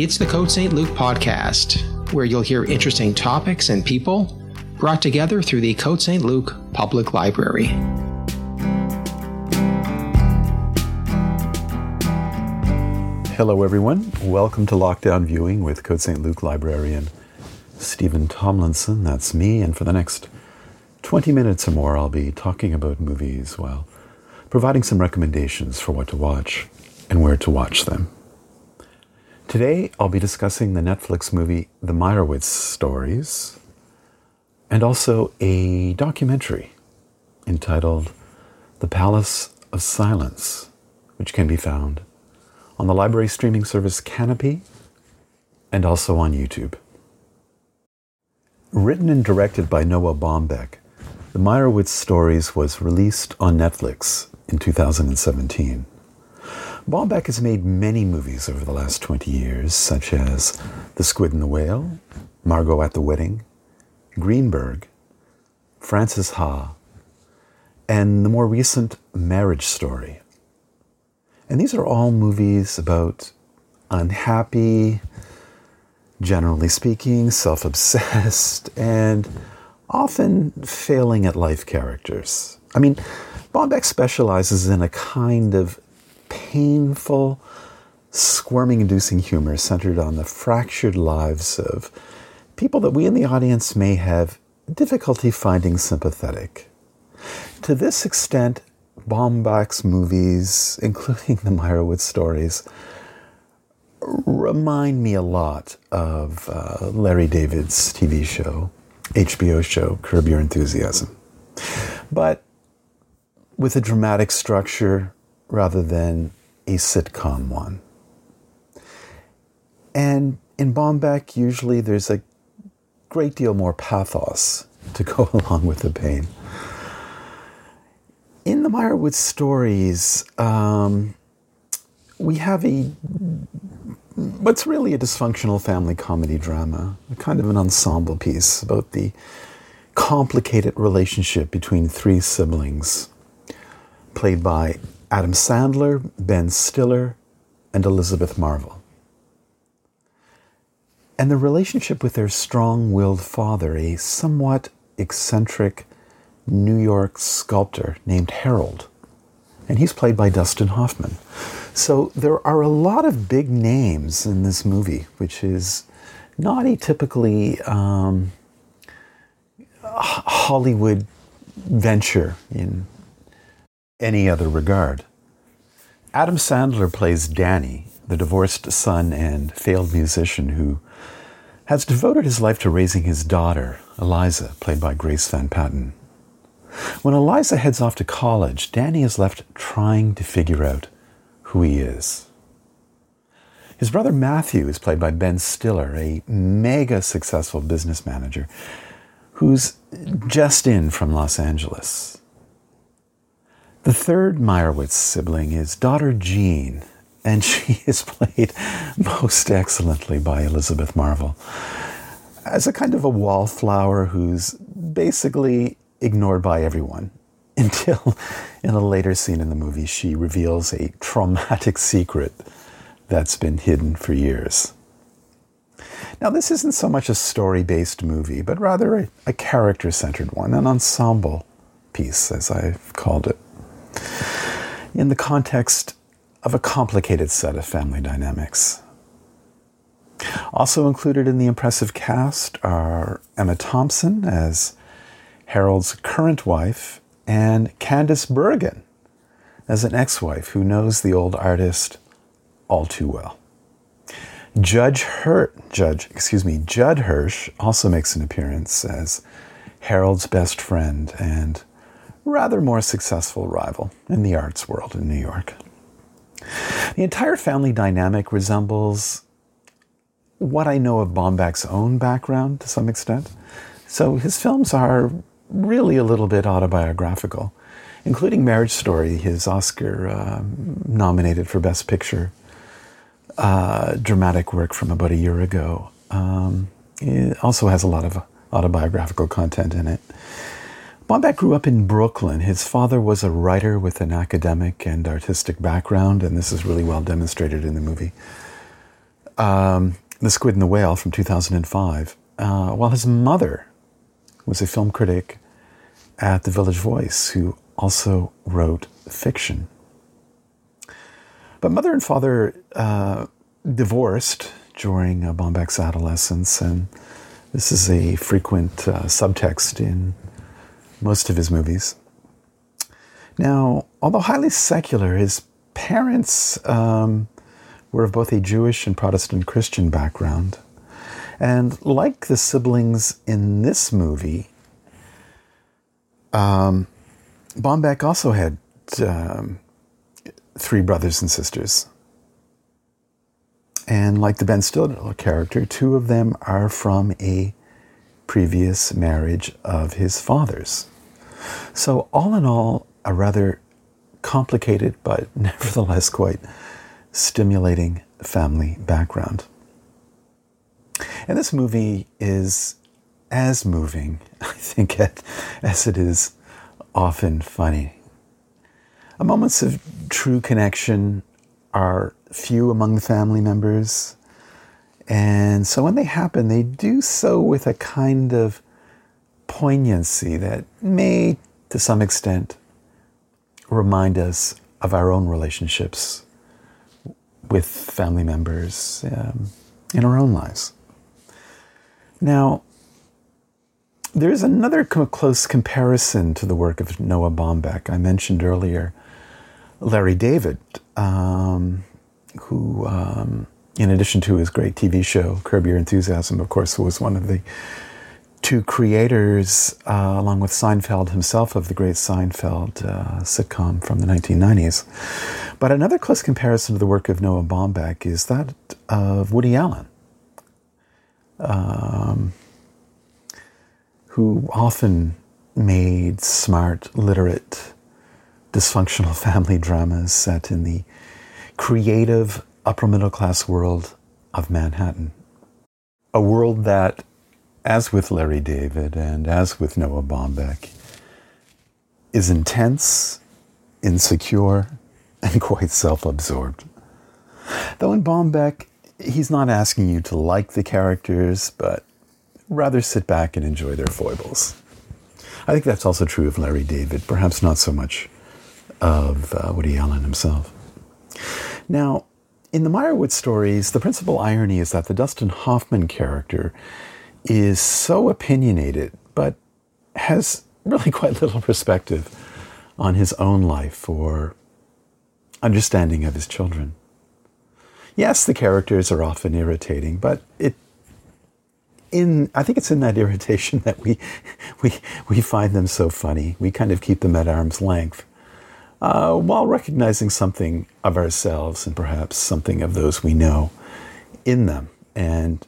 It's the Côte St. Luc podcast, where you'll hear interesting topics and people brought together through the Côte St. Luc Public Library. Hello, everyone. Welcome to Lockdown Viewing with Code St. Luke librarian Steven Tomlinson. That's me. And for the next 20 minutes or more, I'll be talking about movies while providing some recommendations for what to watch and where to watch them. Today, I'll be discussing the Netflix movie The Meyerowitz Stories and also a documentary entitled The Palace of Silents, which can be found on the library streaming service Kanopy and also on YouTube. Written and directed by Noah Baumbach, The Meyerowitz Stories was released on Netflix in 2017. Baumbach has made many movies over the last 20 years, such as The Squid and the Whale, Margot at the Wedding, Greenberg, Frances Ha, and the more recent Marriage Story. And these are all movies about unhappy, generally speaking, self obsessed, and often failing at life characters. I mean, Baumbach specializes in a kind of painful, squirming inducing humor centered on the fractured lives of people that we in the audience may have difficulty finding sympathetic. To this extent, Baumbach's movies, including the Meyerowitz stories, remind me a lot of uh, Larry David's TV show, HBO show, Curb Your Enthusiasm. But with a dramatic structure rather than a sitcom one. And in Baumbach, usually there's a great deal more pathos to go along with the pain. In the Meyerowitz stories, um, we have a what's really a dysfunctional family comedy drama, kind of an ensemble piece about the complicated relationship between three siblings, played by Adam Sandler, Ben Stiller, and Elizabeth Marvel. And the relationship with their strong willed father, a somewhat eccentric New York sculptor named Harold. And he's played by Dustin Hoffman. So there are a lot of big names in this movie, which is not a typically um, Hollywood venture in any other regard. Adam Sandler plays Danny, the divorced son and failed musician who has devoted his life to raising his daughter, Eliza, played by Grace Van Patten. When Eliza heads off to college, Danny is left trying to figure out who he is. His brother Matthew is played by Ben Stiller, a mega successful business manager who's just in from Los Angeles. The third Meyerowitz sibling is daughter Jean, and she is played most excellently by Elizabeth Marvel as a kind of a wallflower who's basically ignored by everyone until in a later scene in the movie she reveals a traumatic secret that's been hidden for years. Now, this isn't so much a story based movie, but rather a, a character centered one, an ensemble piece, as I've called it in the context of a complicated set of family dynamics. Also included in the impressive cast are Emma Thompson as Harold's current wife and Candice Bergen as an ex wife who knows the old artist all too well. Judge Hurt, Judge, excuse me, Judd Hirsch also makes an appearance as Harold's best friend and rather more successful rival in the arts world in New York. The entire family dynamic resembles what I know of Baumbach's own background to some extent. So his films are really a little bit autobiographical, including Marriage Story, his Oscar uh, nominated for Best Picture uh, dramatic work from about a year ago. Um, it also has a lot of autobiographical content in it. Baumbach grew up in Brooklyn. His father was a writer with an academic and artistic background, and this is really well demonstrated in the movie. um, The Squid and the Whale from 2005, uh, while his mother was a film critic at the Village Voice who also wrote fiction. But mother and father uh, divorced during uh, Baumbach's adolescence, and this is a frequent uh, subtext in most of his movies. Now, although highly secular, his parents um, were of both a Jewish and Protestant Christian background. And like the siblings in this movie, um, Baumbach also had um, three brothers and sisters. And like the Ben Stiller character, two of them are from a previous marriage of his father's. So, all in all, a rather complicated but nevertheless quite stimulating family background. And this movie is as moving, I think, as it is often funny. Moments of true connection are few among the family members. And so when they happen, they do so with a kind of poignancy that may, to some extent, remind us of our own relationships with family members um, in our own lives. Now, there's another close comparison to the work of Noah Baumbach. I mentioned earlier Larry David, um, who, um, in addition to his great TV show, Curb Your Enthusiasm, of course, was one of the two creators, uh, along with Seinfeld himself, of the great Seinfeld uh, sitcom from the 1990s. But another close comparison to the work of Noah Baumbach is that of Woody Allen, um, who often made smart, literate, dysfunctional family dramas set in the creative upper middle class world of Manhattan. A world that as with Larry David and as with Noah Baumbach, is intense, insecure, and quite self absorbed. Though in Baumbach, he's not asking you to like the characters, but rather sit back and enjoy their foibles. I think that's also true of Larry David, perhaps not so much of uh, Woody Allen himself. Now, in the Meyerowitz stories, the principal irony is that the Dustin Hoffman character is so opinionated, but has really quite little perspective on his own life or understanding of his children. Yes, the characters are often irritating, but it in I think it's in that irritation that we we we find them so funny. We kind of keep them at arm's length. Uh, while recognizing something of ourselves and perhaps something of those we know in them. And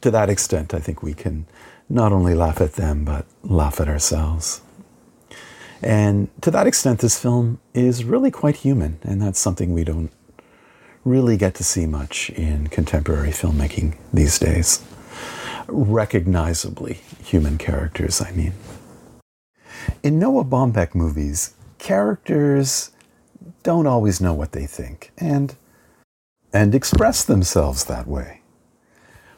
to that extent, I think we can not only laugh at them, but laugh at ourselves. And to that extent, this film is really quite human, and that's something we don't really get to see much in contemporary filmmaking these days. Recognizably human characters, I mean. In Noah Baumbach movies, characters don't always know what they think and, and express themselves that way.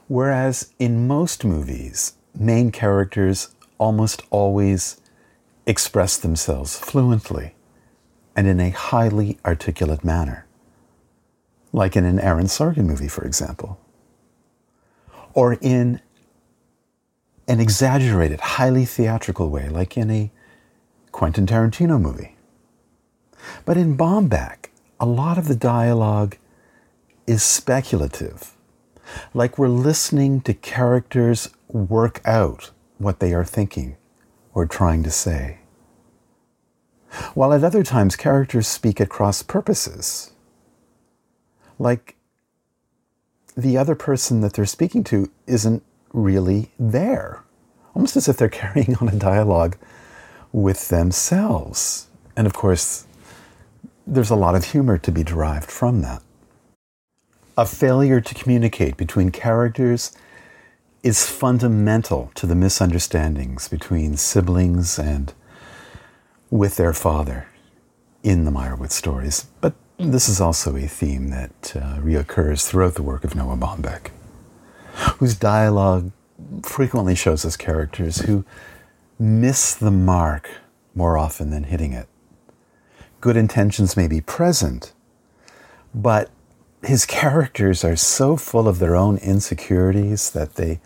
Whereas in most movies, main characters almost always express themselves fluently and in a highly articulate manner, like in an Aaron Sorkin movie, for example, or in an exaggerated, highly theatrical way, like in a Quentin Tarantino movie. But in Baumbach, a lot of the dialogue is speculative like we're listening to characters work out what they are thinking or trying to say. While at other times, characters speak at cross purposes, like the other person that they're speaking to isn't really there, almost as if they're carrying on a dialogue with themselves. And of course, there's a lot of humor to be derived from that. A failure to communicate between characters is fundamental to the misunderstandings between siblings and with their father in the Meyerowitz stories, but this is also a theme that uh, reoccurs throughout the work of Noah Baumbach, whose dialogue frequently shows us characters who miss the mark more often than hitting it. Good intentions may be present, but his characters are so full of their own insecurities that they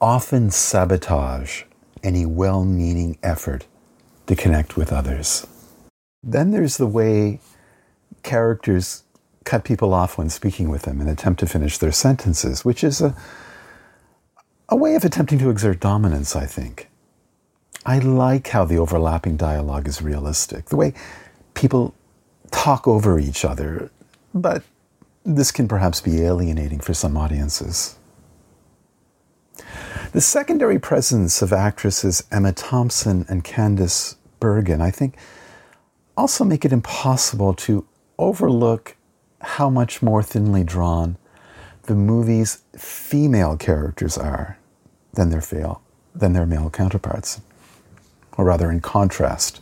often sabotage any well meaning effort to connect with others. Then there's the way characters cut people off when speaking with them and attempt to finish their sentences, which is a, a way of attempting to exert dominance, I think. I like how the overlapping dialogue is realistic, the way people talk over each other, but this can perhaps be alienating for some audiences. The secondary presence of actresses Emma Thompson and Candice Bergen, I think, also make it impossible to overlook how much more thinly drawn the movie's female characters are than their, fail, than their male counterparts, or rather, in contrast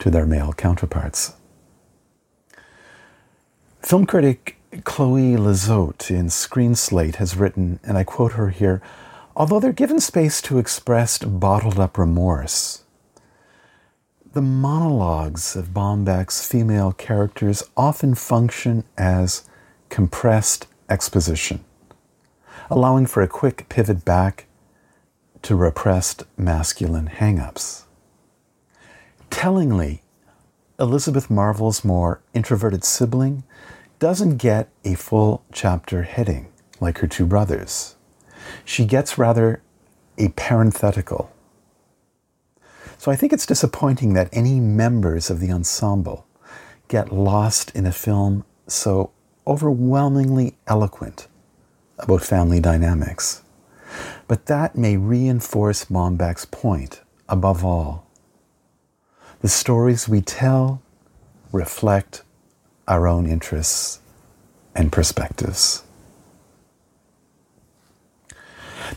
to their male counterparts. Film critic Chloe Lizotte in Screen Slate has written, and I quote her here although they're given space to express bottled up remorse, the monologues of Baumbach's female characters often function as compressed exposition, allowing for a quick pivot back to repressed masculine hang-ups. Tellingly, Elizabeth Marvel's more introverted sibling doesn't get a full chapter heading like her two brothers. She gets rather a parenthetical so I think it's disappointing that any members of the ensemble get lost in a film so overwhelmingly eloquent about family dynamics. But that may reinforce Baumbach's point above all. The stories we tell reflect our own interests and perspectives.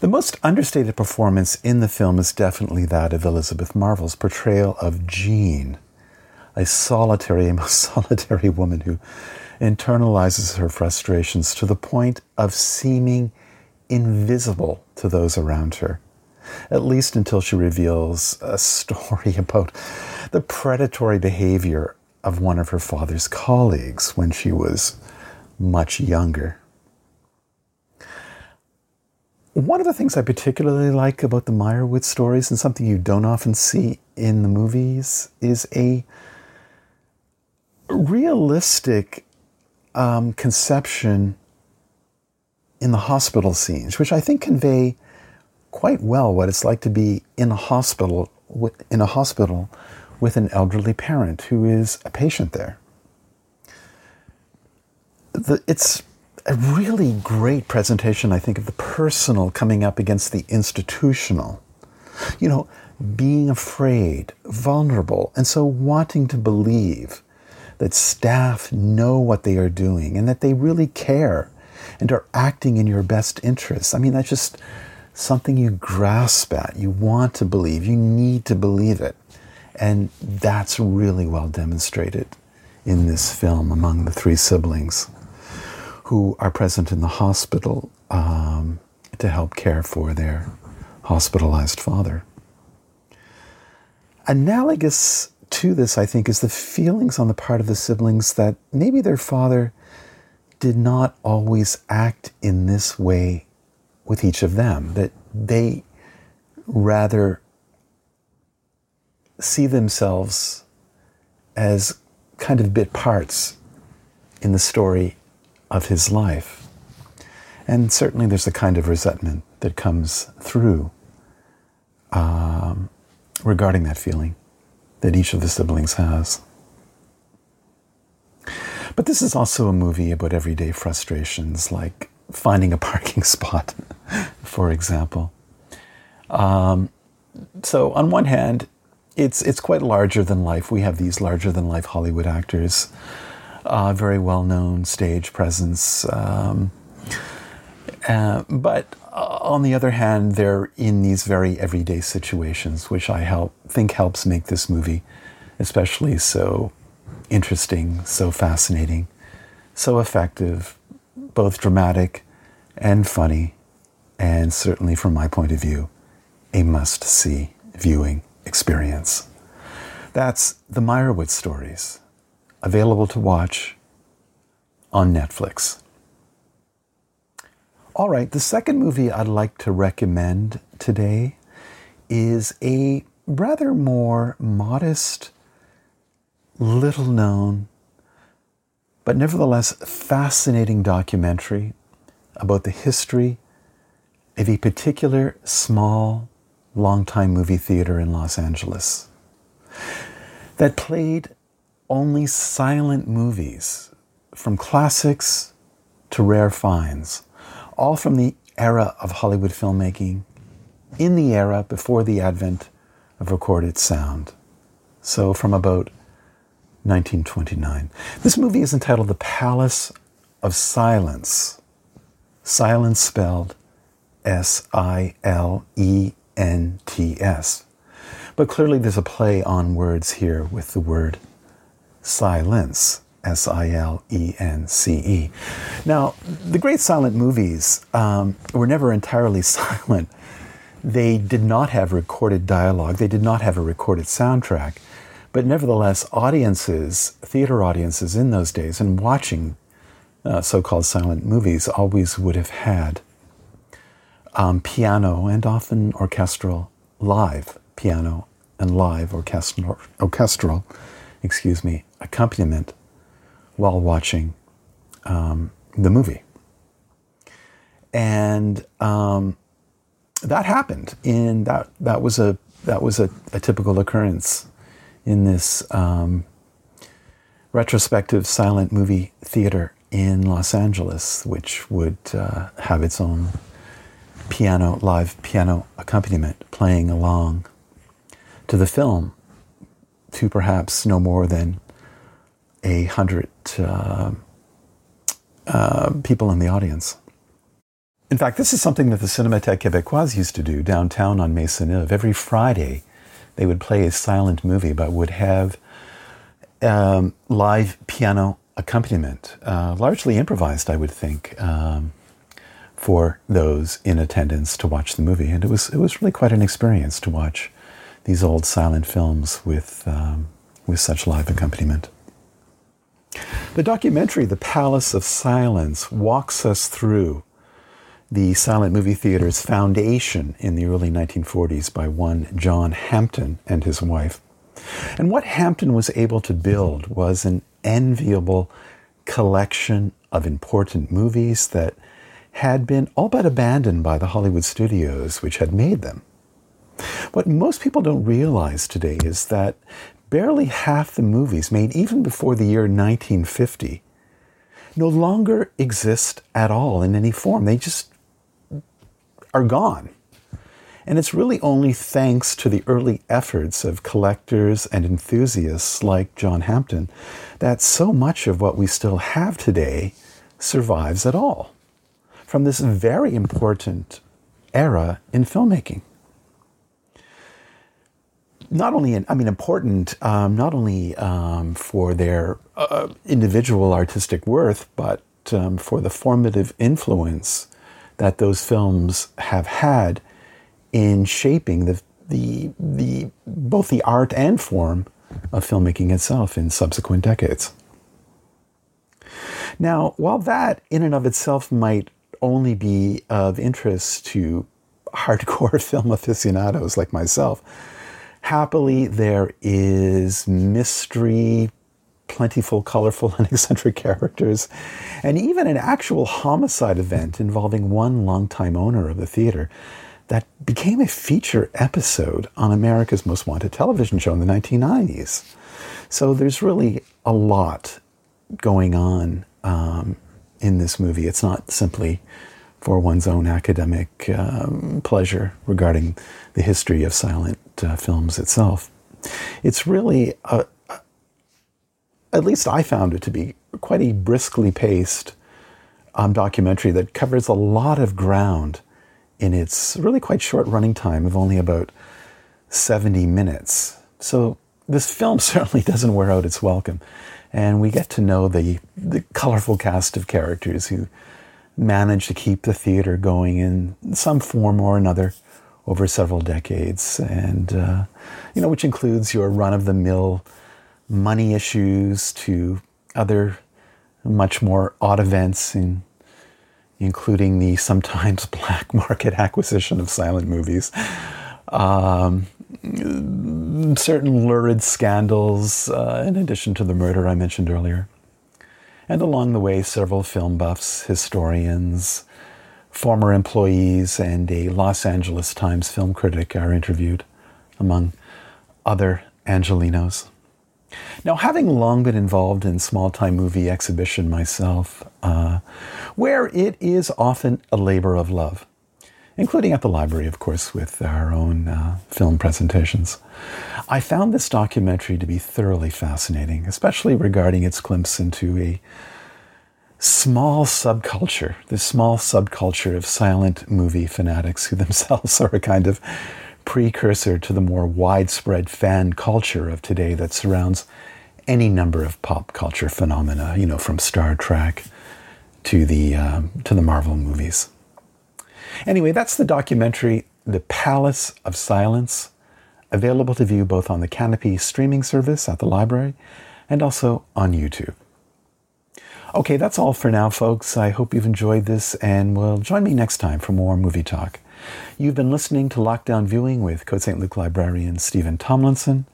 The most understated performance in the film is definitely that of Elizabeth Marvel's portrayal of Jean, a solitary, a most solitary woman who internalizes her frustrations to the point of seeming invisible to those around her, at least until she reveals a story about the predatory behavior of one of her father's colleagues when she was much younger. One of the things I particularly like about the Meyerowitz stories, and something you don't often see in the movies, is a realistic um, conception in the hospital scenes, which I think convey quite well what it's like to be in a hospital in a hospital with an elderly parent who is a patient there. The, it's a really great presentation, I think, of the personal coming up against the institutional. You know, being afraid, vulnerable, and so wanting to believe that staff know what they are doing and that they really care and are acting in your best interests. I mean, that's just something you grasp at. You want to believe, you need to believe it. And that's really well demonstrated in this film among the three siblings who are present in the hospital um, to help care for their hospitalized father. Analogous to this, I think, is the feelings on the part of the siblings that maybe their father did not always act in this way with each of them, that they rather see themselves as kind of bit parts in the story of his life. And certainly there's a kind of resentment that comes through um, regarding that feeling that each of the siblings has. But this is also a movie about everyday frustrations like finding a parking spot, for example. Um, so, on one hand, it's, it's quite larger than life. We have these larger than life Hollywood actors uh, very well known stage presence. Um, uh, but uh, on the other hand, they're in these very everyday situations, which I help think helps make this movie especially so interesting, so fascinating, so effective, both dramatic and funny, and certainly from my point of view, a must see viewing experience. That's the Meyerowitz stories, available to watch on Netflix. All right, the second movie I'd like to recommend today is a rather more modest, little known, but nevertheless fascinating documentary about the history of a particular small, long-time movie theater in Los Angeles that played only silent movies, from classics to rare finds, all from the era of Hollywood filmmaking, in the era before the advent of recorded sound. So, from about 1929. This movie is entitled The Palace of Silents. Silents spelled S I L E N T S. But clearly there's a play on words here with the word silence. S I L E N C E. Now, the great silent movies um, were never entirely silent. They did not have recorded dialogue, they did not have a recorded soundtrack. But nevertheless, audiences, theater audiences in those days, and watching uh, so called silent movies always would have had um, piano and often orchestral, live piano and live orchestral, orchestral excuse me, accompaniment while watching um, the movie. And um, that happened in that that was a that was a, a typical occurrence in this um, retrospective silent movie theater in Los Angeles, which would uh, have its own piano, live piano accompaniment playing along to the film to perhaps no more than a hundred uh, uh, people in the audience. In fact, this is something that the Cinémathèque Québécoise used to do downtown on Maisonneuve. Every Friday, they would play a silent movie, but would have um, live piano accompaniment, uh, largely improvised, I would think, um, for those in attendance to watch the movie. And it was it was really quite an experience to watch these old silent films with um, with such live accompaniment. The documentary, The Palace of Silents, walks us through the silent movie theater's foundation in the early 1940s by one John Hampton and his wife. And what Hampton was able to build was an enviable collection of important movies that had been all but abandoned by the Hollywood studios which had made them. What most people don't realize today is that barely half the movies made even before the year 1950 no longer exist at all in any form. They just are gone. And it's really only thanks to the early efforts of collectors and enthusiasts like John Hampton that so much of what we still have today survives at all from this very important era in filmmaking. Not only, I mean, important um, not only um, for their uh, individual artistic worth, but um, for the formative influence that those films have had in shaping the, the, the, both the art and form of filmmaking itself in subsequent decades. Now, while that in and of itself might only be of interest to hardcore film aficionados like myself, happily there is mystery, plentiful, colorful, and eccentric characters, and even an actual homicide event involving one longtime owner of the theater that became a feature episode on America's Most Wanted television show in the 1990s. So there's really a lot going on um, in this movie. It's not simply for one's own academic um, pleasure regarding the history of silent uh, films itself. It's really a, at least I found it to be quite a briskly paced um, documentary that covers a lot of ground in its really quite short running time of only about 70 minutes. So this film certainly doesn't wear out its welcome. And we get to know the, the colorful cast of characters who manage to keep the theater going in some form or another over several decades, and uh, you know, which includes your run-of-the-mill money issues to other much more odd events, in, including the sometimes black market acquisition of silent movies. Um, certain lurid scandals, uh, in addition to the murder I mentioned earlier. And along the way, several film buffs, historians, former employees, and a Los Angeles Times film critic are interviewed, among other Angelinos. Now, having long been involved in small time movie exhibition myself, uh, where it is often a labor of love, including at the library, of course, with our own uh, film presentations, I found this documentary to be thoroughly fascinating, especially regarding its glimpse into a small subculture, this small subculture of silent movie fanatics who themselves are a kind of precursor to the more widespread fan culture of today that surrounds any number of pop culture phenomena, you know, from Star Trek to the, um, to the Marvel movies. Anyway, that's the documentary, The Palace of Silents, available to view both on the Kanopy streaming service at the library and also on YouTube. Okay, that's all for now, folks. I hope you've enjoyed this and will join me next time for more movie talk. You've been listening to Lockdown Viewing with Côte St. Luc librarian Steven Tomlinson.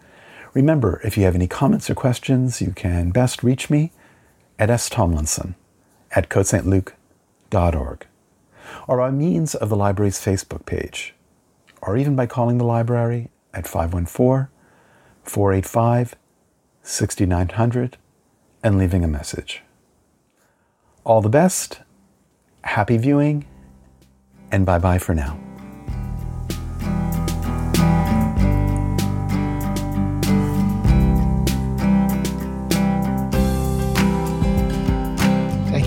Remember, if you have any comments or questions, you can best reach me at stomlinson at cotestluc.org or by means of the library's Facebook page, or even by calling the library at 514 485 6900 and leaving a message. All the best, happy viewing, and bye bye for now.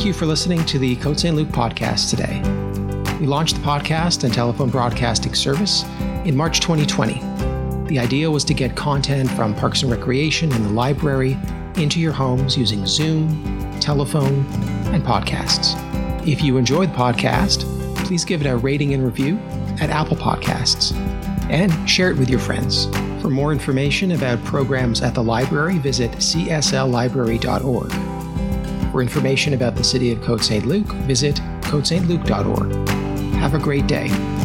Thank you for listening to the Côte St. Luc podcast today. We launched the podcast and telephone broadcasting service in March 2020. The idea was to get content from Parks and Recreation and the library into your homes using Zoom, telephone, and podcasts. If you enjoy the podcast, please give it a rating and review at Apple Podcasts and share it with your friends. For more information about programs at the library, visit csllibrary.org. For information about the city of Côte St. Luc, visit cotestluc.org. Have a great day.